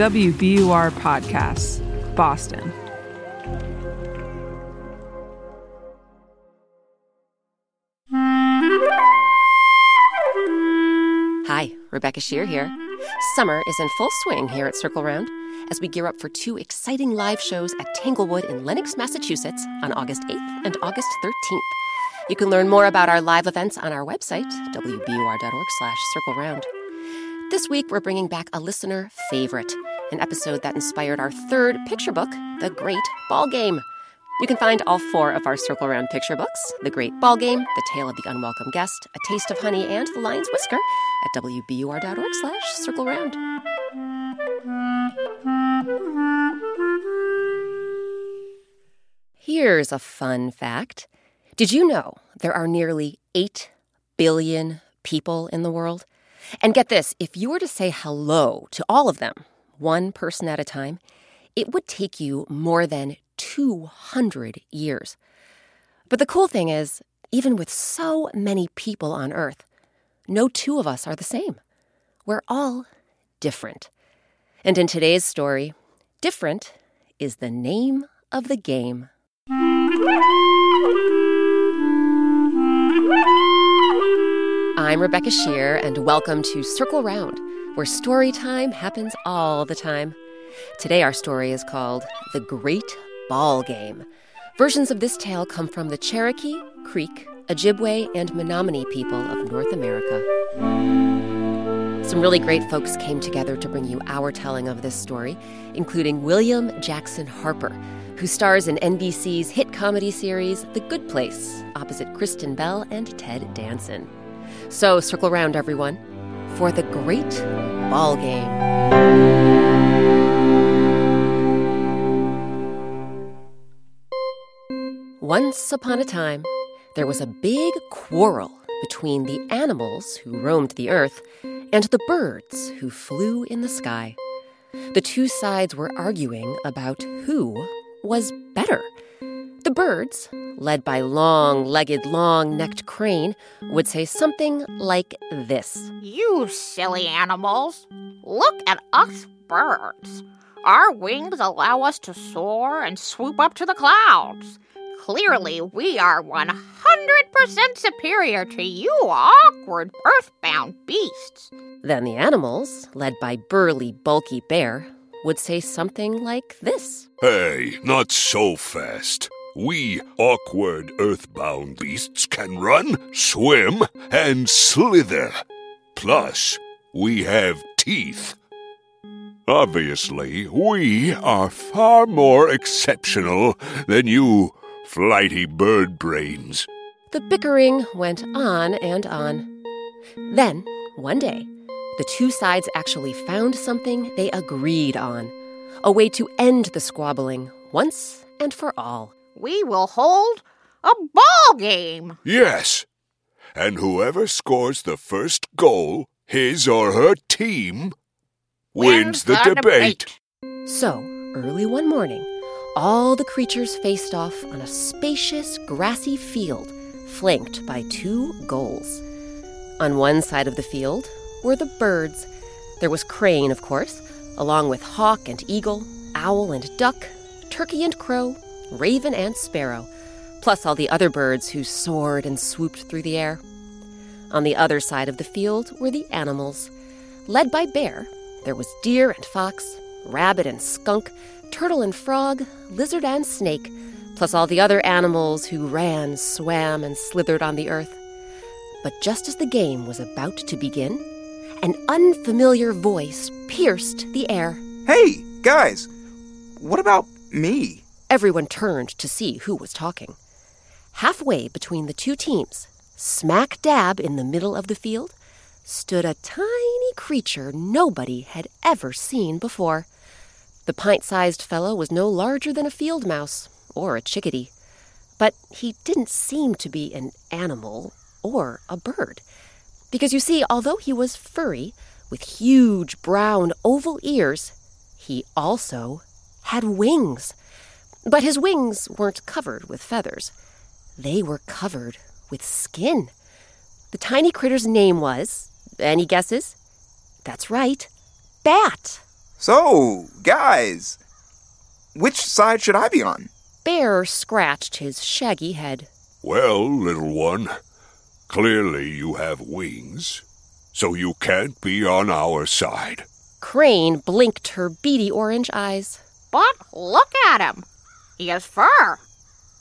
WBUR Podcasts, Boston. Hi, Rebecca Sheir here. Summer is in full swing here at Circle Round as we gear up for two exciting live shows at Tanglewood in Lenox, Massachusetts on August 8th and August 13th. You can learn more about our live events on our website, wbur.org slash circle round. This week, we're bringing back a listener favorite, an episode that inspired our third picture book, The Great Ball Game. You can find all four of our Circle Round picture books The Great Ball Game, The Tale of the Unwelcome Guest, A Taste of Honey, and The Lion's Whisker at wbur.org slash circle round. Here's a fun fact. Did you know there are nearly 8 billion people in the world? And get this if you were to say hello to all of them, one person at a time, it would take you more than 200 years. But the cool thing is, even with so many people on Earth, no two of us are the same. We're all different. And in today's story, different is the name of the game. I'm Rebecca Sheir, and welcome to Circle Round, where story time happens all the time. Today, our story is called The Great Ball Game. Versions of this tale come from the Cherokee, Creek, Ojibwe, and Menominee people of North America. Some really great folks came together to bring you our telling of this story, including William Jackson Harper, who stars in NBC's hit comedy series The Good Place, opposite Kristen Bell and Ted Danson. So circle around, everyone, for the great ball game. Once upon a time, there was a big quarrel between the animals who roamed the earth and the birds who flew in the sky. The two sides were arguing about who was better. The birds, led by long legged, long necked Crane, would say something like this You silly animals! Look at us birds! Our wings allow us to soar and swoop up to the clouds. Clearly, we are 100% superior to you awkward earthbound beasts. Then the animals, led by burly, bulky Bear, would say something like this Hey, not so fast. We awkward earthbound beasts can run, swim, and slither. Plus, we have teeth. Obviously, we are far more exceptional than you flighty bird brains. The bickering went on and on. Then, one day, the two sides actually found something they agreed on a way to end the squabbling once and for all. We will hold a ball game. Yes. And whoever scores the first goal, his or her team, wins, the, debate. So, early one morning, all the creatures faced off on a spacious, grassy field flanked by two goals. On one side of the field were the birds. There was Crane, of course, along with hawk and eagle, owl and duck, turkey and crow, raven and sparrow, plus all the other birds who soared and swooped through the air. On the other side of the field were the animals. Led by Bear, there was deer and fox, rabbit and skunk, turtle and frog, lizard and snake, plus all the other animals who ran, swam, and slithered on the earth. But just as the game was about to begin, an unfamiliar voice pierced the air. Hey, guys, what about me? Everyone turned to see who was talking. Halfway between the two teams, smack dab in the middle of the field, stood a tiny creature nobody had ever seen before. The pint sized fellow was no larger than a field mouse or a chickadee. But he didn't seem to be an animal or a bird. Because you see, although he was furry, with huge brown oval ears, he also had wings. But his wings weren't covered with feathers, they were covered with skin. The tiny critter's name was any guesses? That's right, Bat. So, guys, which side should I be on? Bear scratched his shaggy head. Well, little one, clearly you have wings, so you can't be on our side. Crane blinked her beady orange eyes. But look at him. He has fur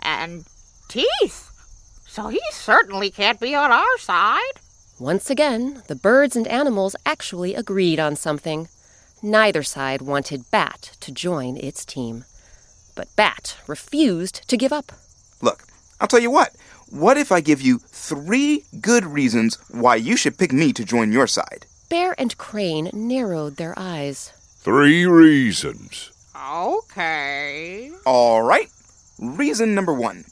and teeth. So he certainly can't be on our side. Once again, the birds and animals actually agreed on something. Neither side wanted Bat to join its team. But Bat refused to give up. Look, I'll tell you what. What if I give you three good reasons why you should pick me to join your side? Bear and Crane narrowed their eyes. Three reasons. Okay. All right. Reason number one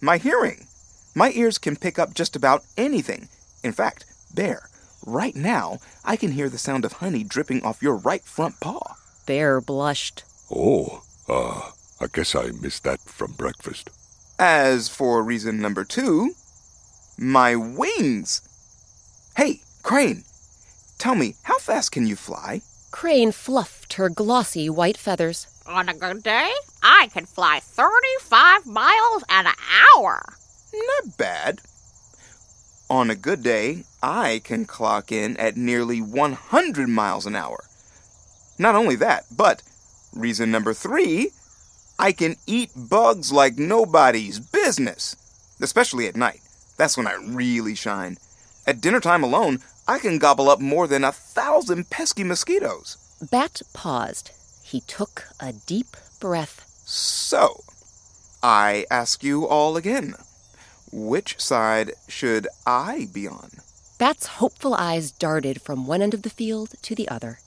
my hearing. My ears can pick up just about anything. In fact, Bear, right now, I can hear the sound of honey dripping off your right front paw. Bear blushed. Oh, uh, I guess I missed that from breakfast. As for reason number two, my wings. Hey, Crane, tell me, how fast can you fly? Crane fluffed her glossy white feathers. On a good day, I can fly 35 miles an hour. Not bad. On a good day, I can clock in at nearly 100 miles an hour. Not only that, but reason number three, I can eat bugs like nobody's business, especially at night. That's when I really shine. At dinner time alone, I can gobble up more than a thousand pesky mosquitoes. Bat paused. He took a deep breath. So, I ask you all again which side should I be on? Bat's hopeful eyes darted from one end of the field to the other.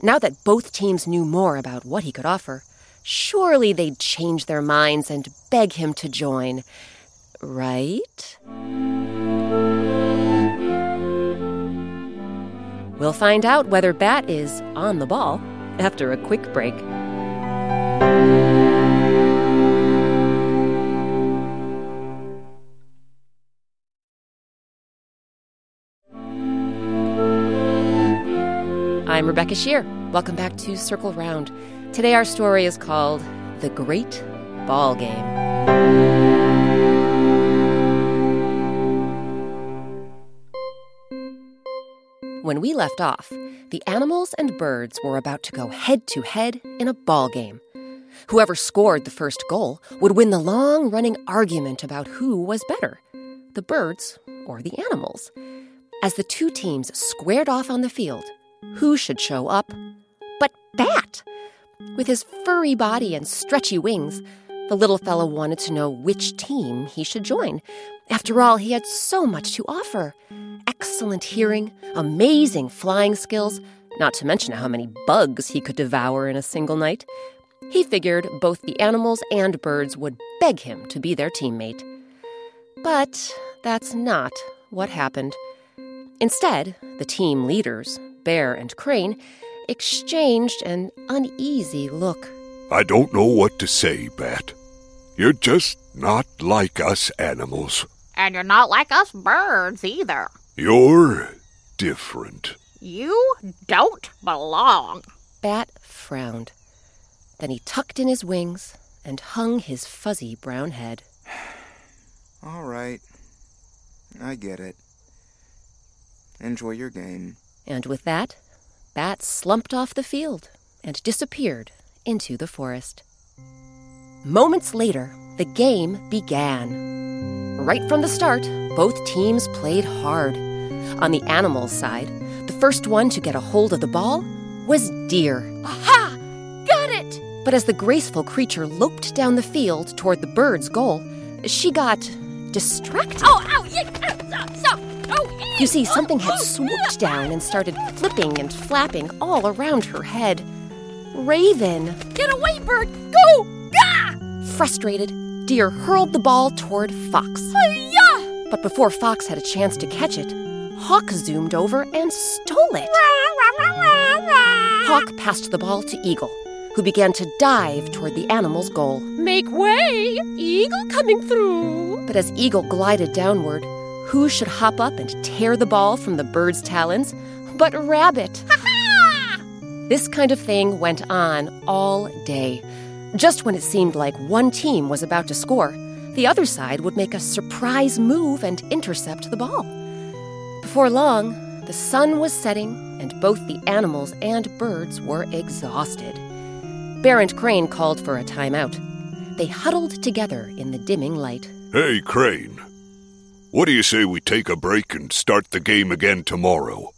Now that both teams knew more about what he could offer, surely they'd change their minds and beg him to join. Right? We'll find out whether Bat is on the ball after a quick break. I'm Rebecca Sheir. Welcome back to Circle Round. Today our story is called The Great Ball Game. When we left off, the animals and birds were about to go head to head in a ball game. Whoever scored the first goal would win the long running argument about who was better the birds or the animals. As the two teams squared off on the field, who should show up but Bat? With his furry body and stretchy wings, the little fellow wanted to know which team he should join. After all, he had so much to offer excellent hearing, amazing flying skills, not to mention how many bugs he could devour in a single night. He figured both the animals and birds would beg him to be their teammate. But that's not what happened. Instead, the team leaders, Bear and Crane, exchanged an uneasy look. I don't know what to say, Bat. You're just not like us animals. And you're not like us birds either. You're different. You don't belong. Bat frowned. Then he tucked in his wings and hung his fuzzy brown head. All right. I get it. Enjoy your game. And with that, Bat slumped off the field and disappeared into the forest. Moments later, the game began. Right from the start, both teams played hard. On the animals' side, the first one to get a hold of the ball was Deer. Aha! Got it! But as the graceful creature loped down the field toward the bird's goal, she got distracted. Oh, ow! Yeah, stop, stop! Oh, You see, oh, something had oh, swooped down and started flipping and flapping all around her head. Raven. Get away, bird! Go! Gah! Frustrated, Deer hurled the ball toward Fox. Hi-ya! But before Fox had a chance to catch it, Hawk zoomed over and stole it. Hawk passed the ball to Eagle, who began to dive toward the animal's goal. Make way! Eagle coming through! But as Eagle glided downward, who should hop up and tear the ball from the bird's talons but Rabbit? This kind of thing went on all day. Just when it seemed like one team was about to score, the other side would make a surprise move and intercept the ball. Before long, the sun was setting, and both the animals and birds were exhausted. Bear and Crane called for a timeout. They huddled together in the dimming light. Hey, Crane. What do you say we take a break and start the game again tomorrow?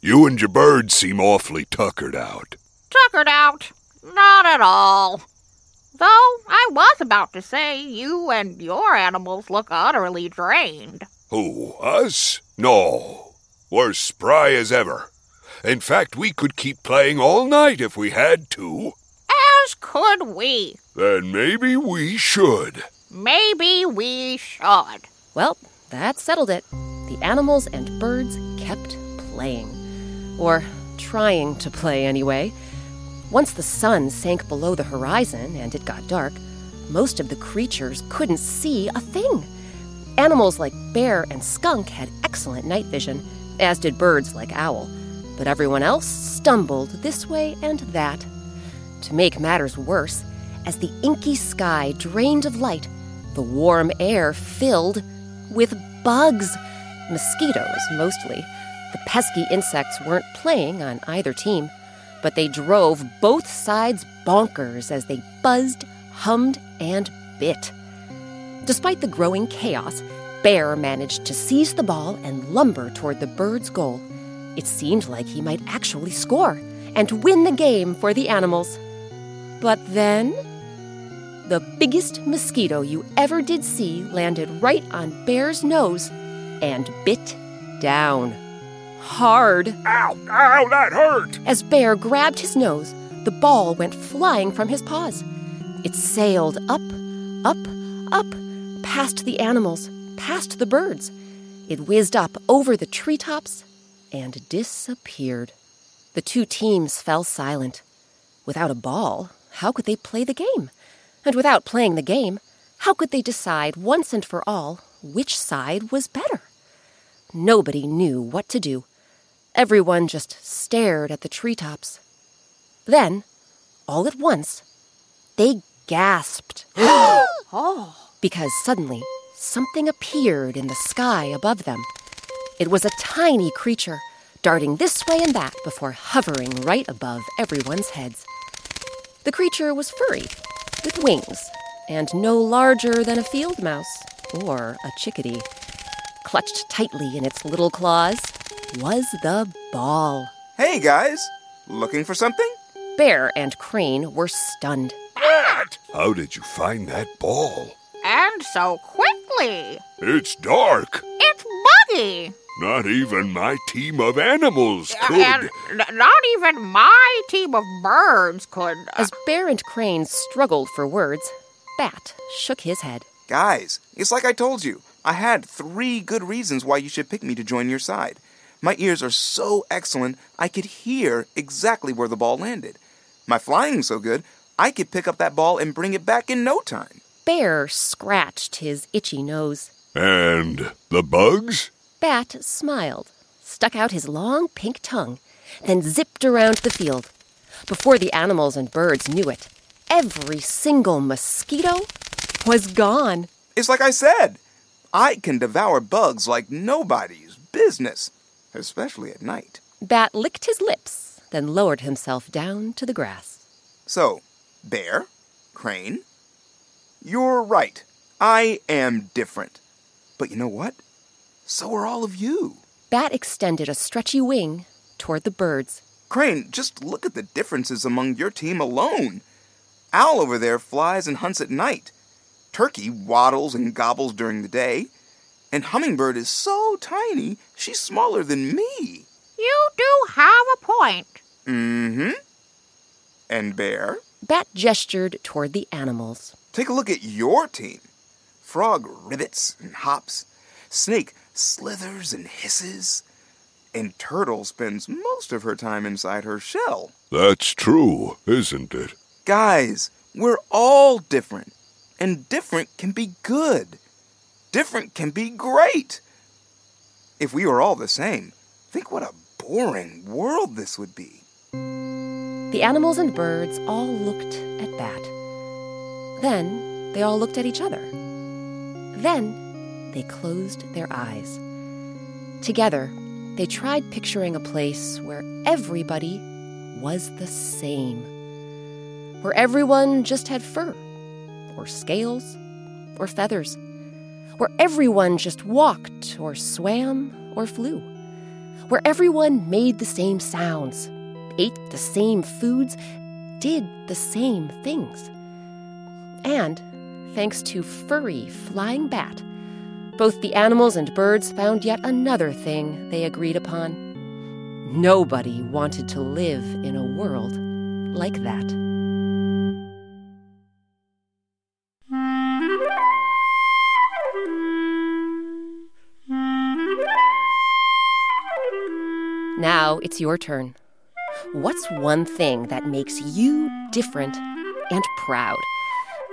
You and your birds seem awfully tuckered out. Tuckered out? Not at all. Though I was about to say you and your animals look utterly drained. Who, us? No. We're spry as ever. In fact, we could keep playing all night if we had to. As could we. Then maybe we should. Maybe we should. Well, that settled it. The animals and birds kept playing. Or trying to play, anyway. Once the sun sank below the horizon and it got dark, most of the creatures couldn't see a thing. Animals like bear and skunk had excellent night vision, as did birds like owl. But everyone else stumbled this way and that. To make matters worse, as the inky sky drained of light, the warm air filled with bugs. Mosquitoes, mostly. The pesky insects weren't playing on either team, but they drove both sides bonkers as they buzzed, hummed, and bit. Despite the growing chaos, Bear managed to seize the ball and lumber toward the bird's goal. It seemed like he might actually score and win the game for the animals. But then, the biggest mosquito you ever did see landed right on Bear's nose and bit down. Hard. Ow! Ow, that hurt! As Bear grabbed his nose, the ball went flying from his paws. It sailed up, up, up, past the animals, past the birds. It whizzed up over the treetops and disappeared. The two teams fell silent. Without a ball, how could they play the game? And without playing the game, how could they decide once and for all which side was better? Nobody knew what to do. Everyone just stared at the treetops. Then, all at once, they gasped. Oh. because suddenly something appeared in the sky above them. It was a tiny creature, darting this way and that before hovering right above everyone's heads. The creature was furry, with wings, and no larger than a field mouse or a chickadee. Clutched tightly in its little claws was the ball. Hey, guys. Looking for something? Bear and Crane were stunned. Bat! How did you find that ball? And so quickly. It's dark. It's buggy. Not even my team of animals uh, could. And n- not even my team of birds could. As Bear and Crane struggled for words, Bat shook his head. Guys, it's like I told you. I had three good reasons why you should pick me to join your side. My ears are so excellent, I could hear exactly where the ball landed. My flying's so good, I could pick up that ball and bring it back in no time. Bear scratched his itchy nose. And the bugs? Bat smiled, stuck out his long pink tongue, then zipped around the field. Before the animals and birds knew it, every single mosquito was gone. It's like I said. I can devour bugs like nobody's business, especially at night. Bat licked his lips, then lowered himself down to the grass. So, Bear, Crane, you're right. I am different. But you know what? So are all of you. Bat extended a stretchy wing toward the birds. Crane, just look at the differences among your team alone. Owl over there flies and hunts at night. Turkey waddles and gobbles during the day. And Hummingbird is so tiny, she's smaller than me. You do have a point. Mm hmm. And Bear, Bat gestured toward the animals. take a look at your team. Frog rivets and hops. Snake slithers and hisses. And Turtle spends most of her time inside her shell. That's true, isn't it? Guys, we're all different. And different can be good. Different can be great. If we were all the same, think what a boring world this would be. The animals and birds all looked at Bat. Then they all looked at each other. Then they closed their eyes. Together, they tried picturing a place where everybody was the same, where everyone just had fur, or scales, or feathers, where everyone just walked, or swam, or flew, where everyone made the same sounds, ate the same foods, did the same things. And, thanks to Furry Flying Bat, both the animals and birds found yet another thing they agreed upon. Nobody wanted to live in a world like that. Now it's your turn. What's one thing that makes you different and proud?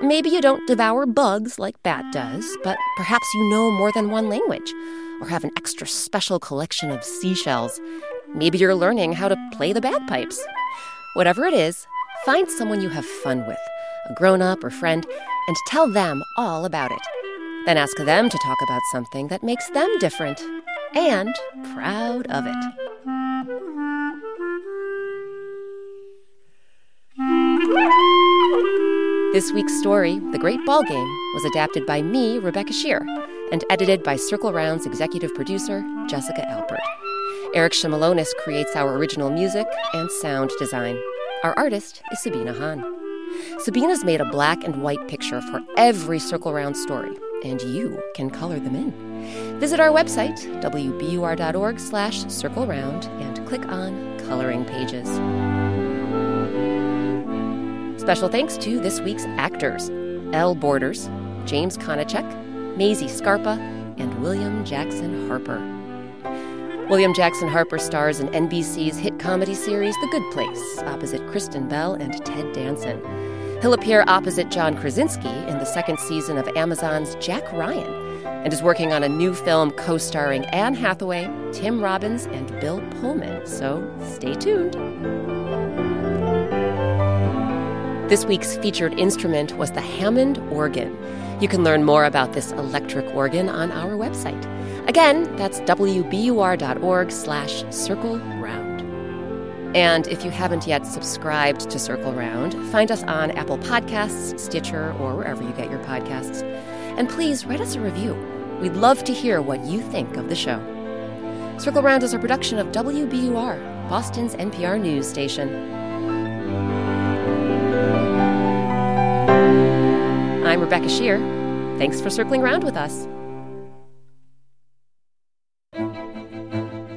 Maybe you don't devour bugs like Bat does, but perhaps you know more than one language, or have an extra special collection of seashells. Maybe you're learning how to play the bagpipes. Whatever it is, find someone you have fun with, a grown up or friend, and tell them all about it. Then ask them to talk about something that makes them different and proud of it. This week's story, The Great Ball Game, was adapted by me, Rebecca Sheir, and edited by Circle Round's executive producer, Jessica Alpert. Eric Shimalonis creates our original music and sound design. Our artist is Sabina Hahn. Sabina's made a black and white picture for every Circle Round story, and you can color them in. Visit our website, wbur.org slash circle round, and click on Coloring Pages. Special thanks to this week's actors Elle Borders, James Konachek, Maisie Scarpa, and William Jackson Harper. William Jackson Harper stars in NBC's hit comedy series The Good Place, opposite Kristen Bell and Ted Danson. He'll appear opposite John Krasinski in the second season of Amazon's Jack Ryan, and is working on a new film co starring Anne Hathaway, Tim Robbins, and Bill Pullman, so stay tuned. This week's featured instrument was the Hammond organ. You can learn more about this electric organ on our website. Again, that's wbur.org slash circle round. And if you haven't yet subscribed to Circle Round, find us on Apple Podcasts, Stitcher, or wherever you get your podcasts. And please write us a review. We'd love to hear what you think of the show. Circle Round is a production of WBUR, Boston's NPR news station. I'm Rebecca Sheir. Thanks for circling around with us.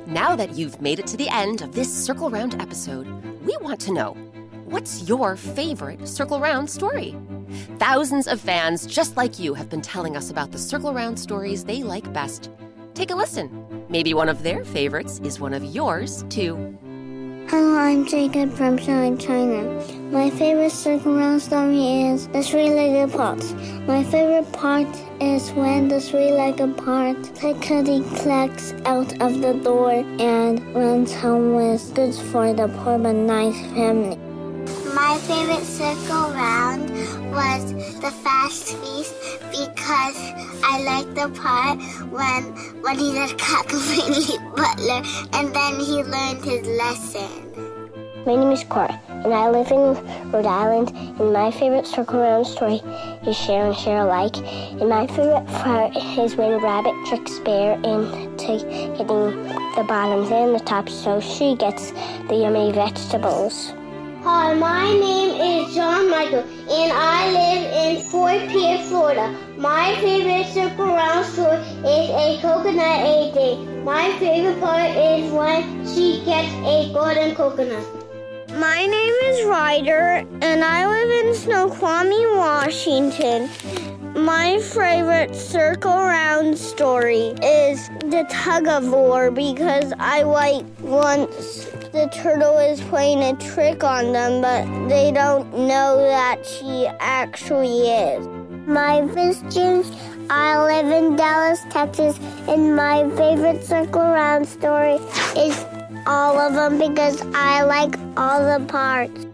Now that you've made it to the end of this Circle Round episode, we want to know what's your favorite Circle Round story? Thousands of fans just like you have been telling us about the Circle Round stories they like best. Take a listen. Maybe one of their favorites is one of yours, too. Hello, I'm Jacob from Shanghai, China. My favorite circle round story is the three-legged pot. My favorite part is when the three-legged pot clickety clacks out of the door and runs home with goods for the poor but nice family. My favorite circle round was the fast feast because I liked the part when when he's a cockamamie butler and then he learned his lesson. My name is Cora, and I live in Rhode Island. And my favorite circle round story is Share and Share Alike. And my favorite part is when Rabbit tricks Bear into getting the bottoms and the tops so she gets the yummy vegetables. Hi, my name is John Michael, and I live in Fort Pierce, Florida. My favorite circle round story is a coconut a day. My favorite part is when she gets a golden coconut. My name is Ryder, and I live in Snoqualmie, Washington. My favorite circle round story is the tug of war because I like once the turtle is playing a trick on them, but they don't know that she actually is. My name is James. I live in Dallas, Texas, and my favorite circle round story is all of them because I like all the parts.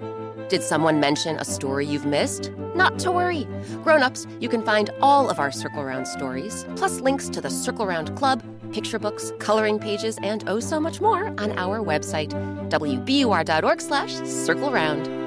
Did someone mention a story you've missed? Not to worry. Grown-ups, you can find all of our Circle Round stories, plus links to the Circle Round Club, picture books, coloring pages, and oh so much more on our website, wbur.org slash circle round.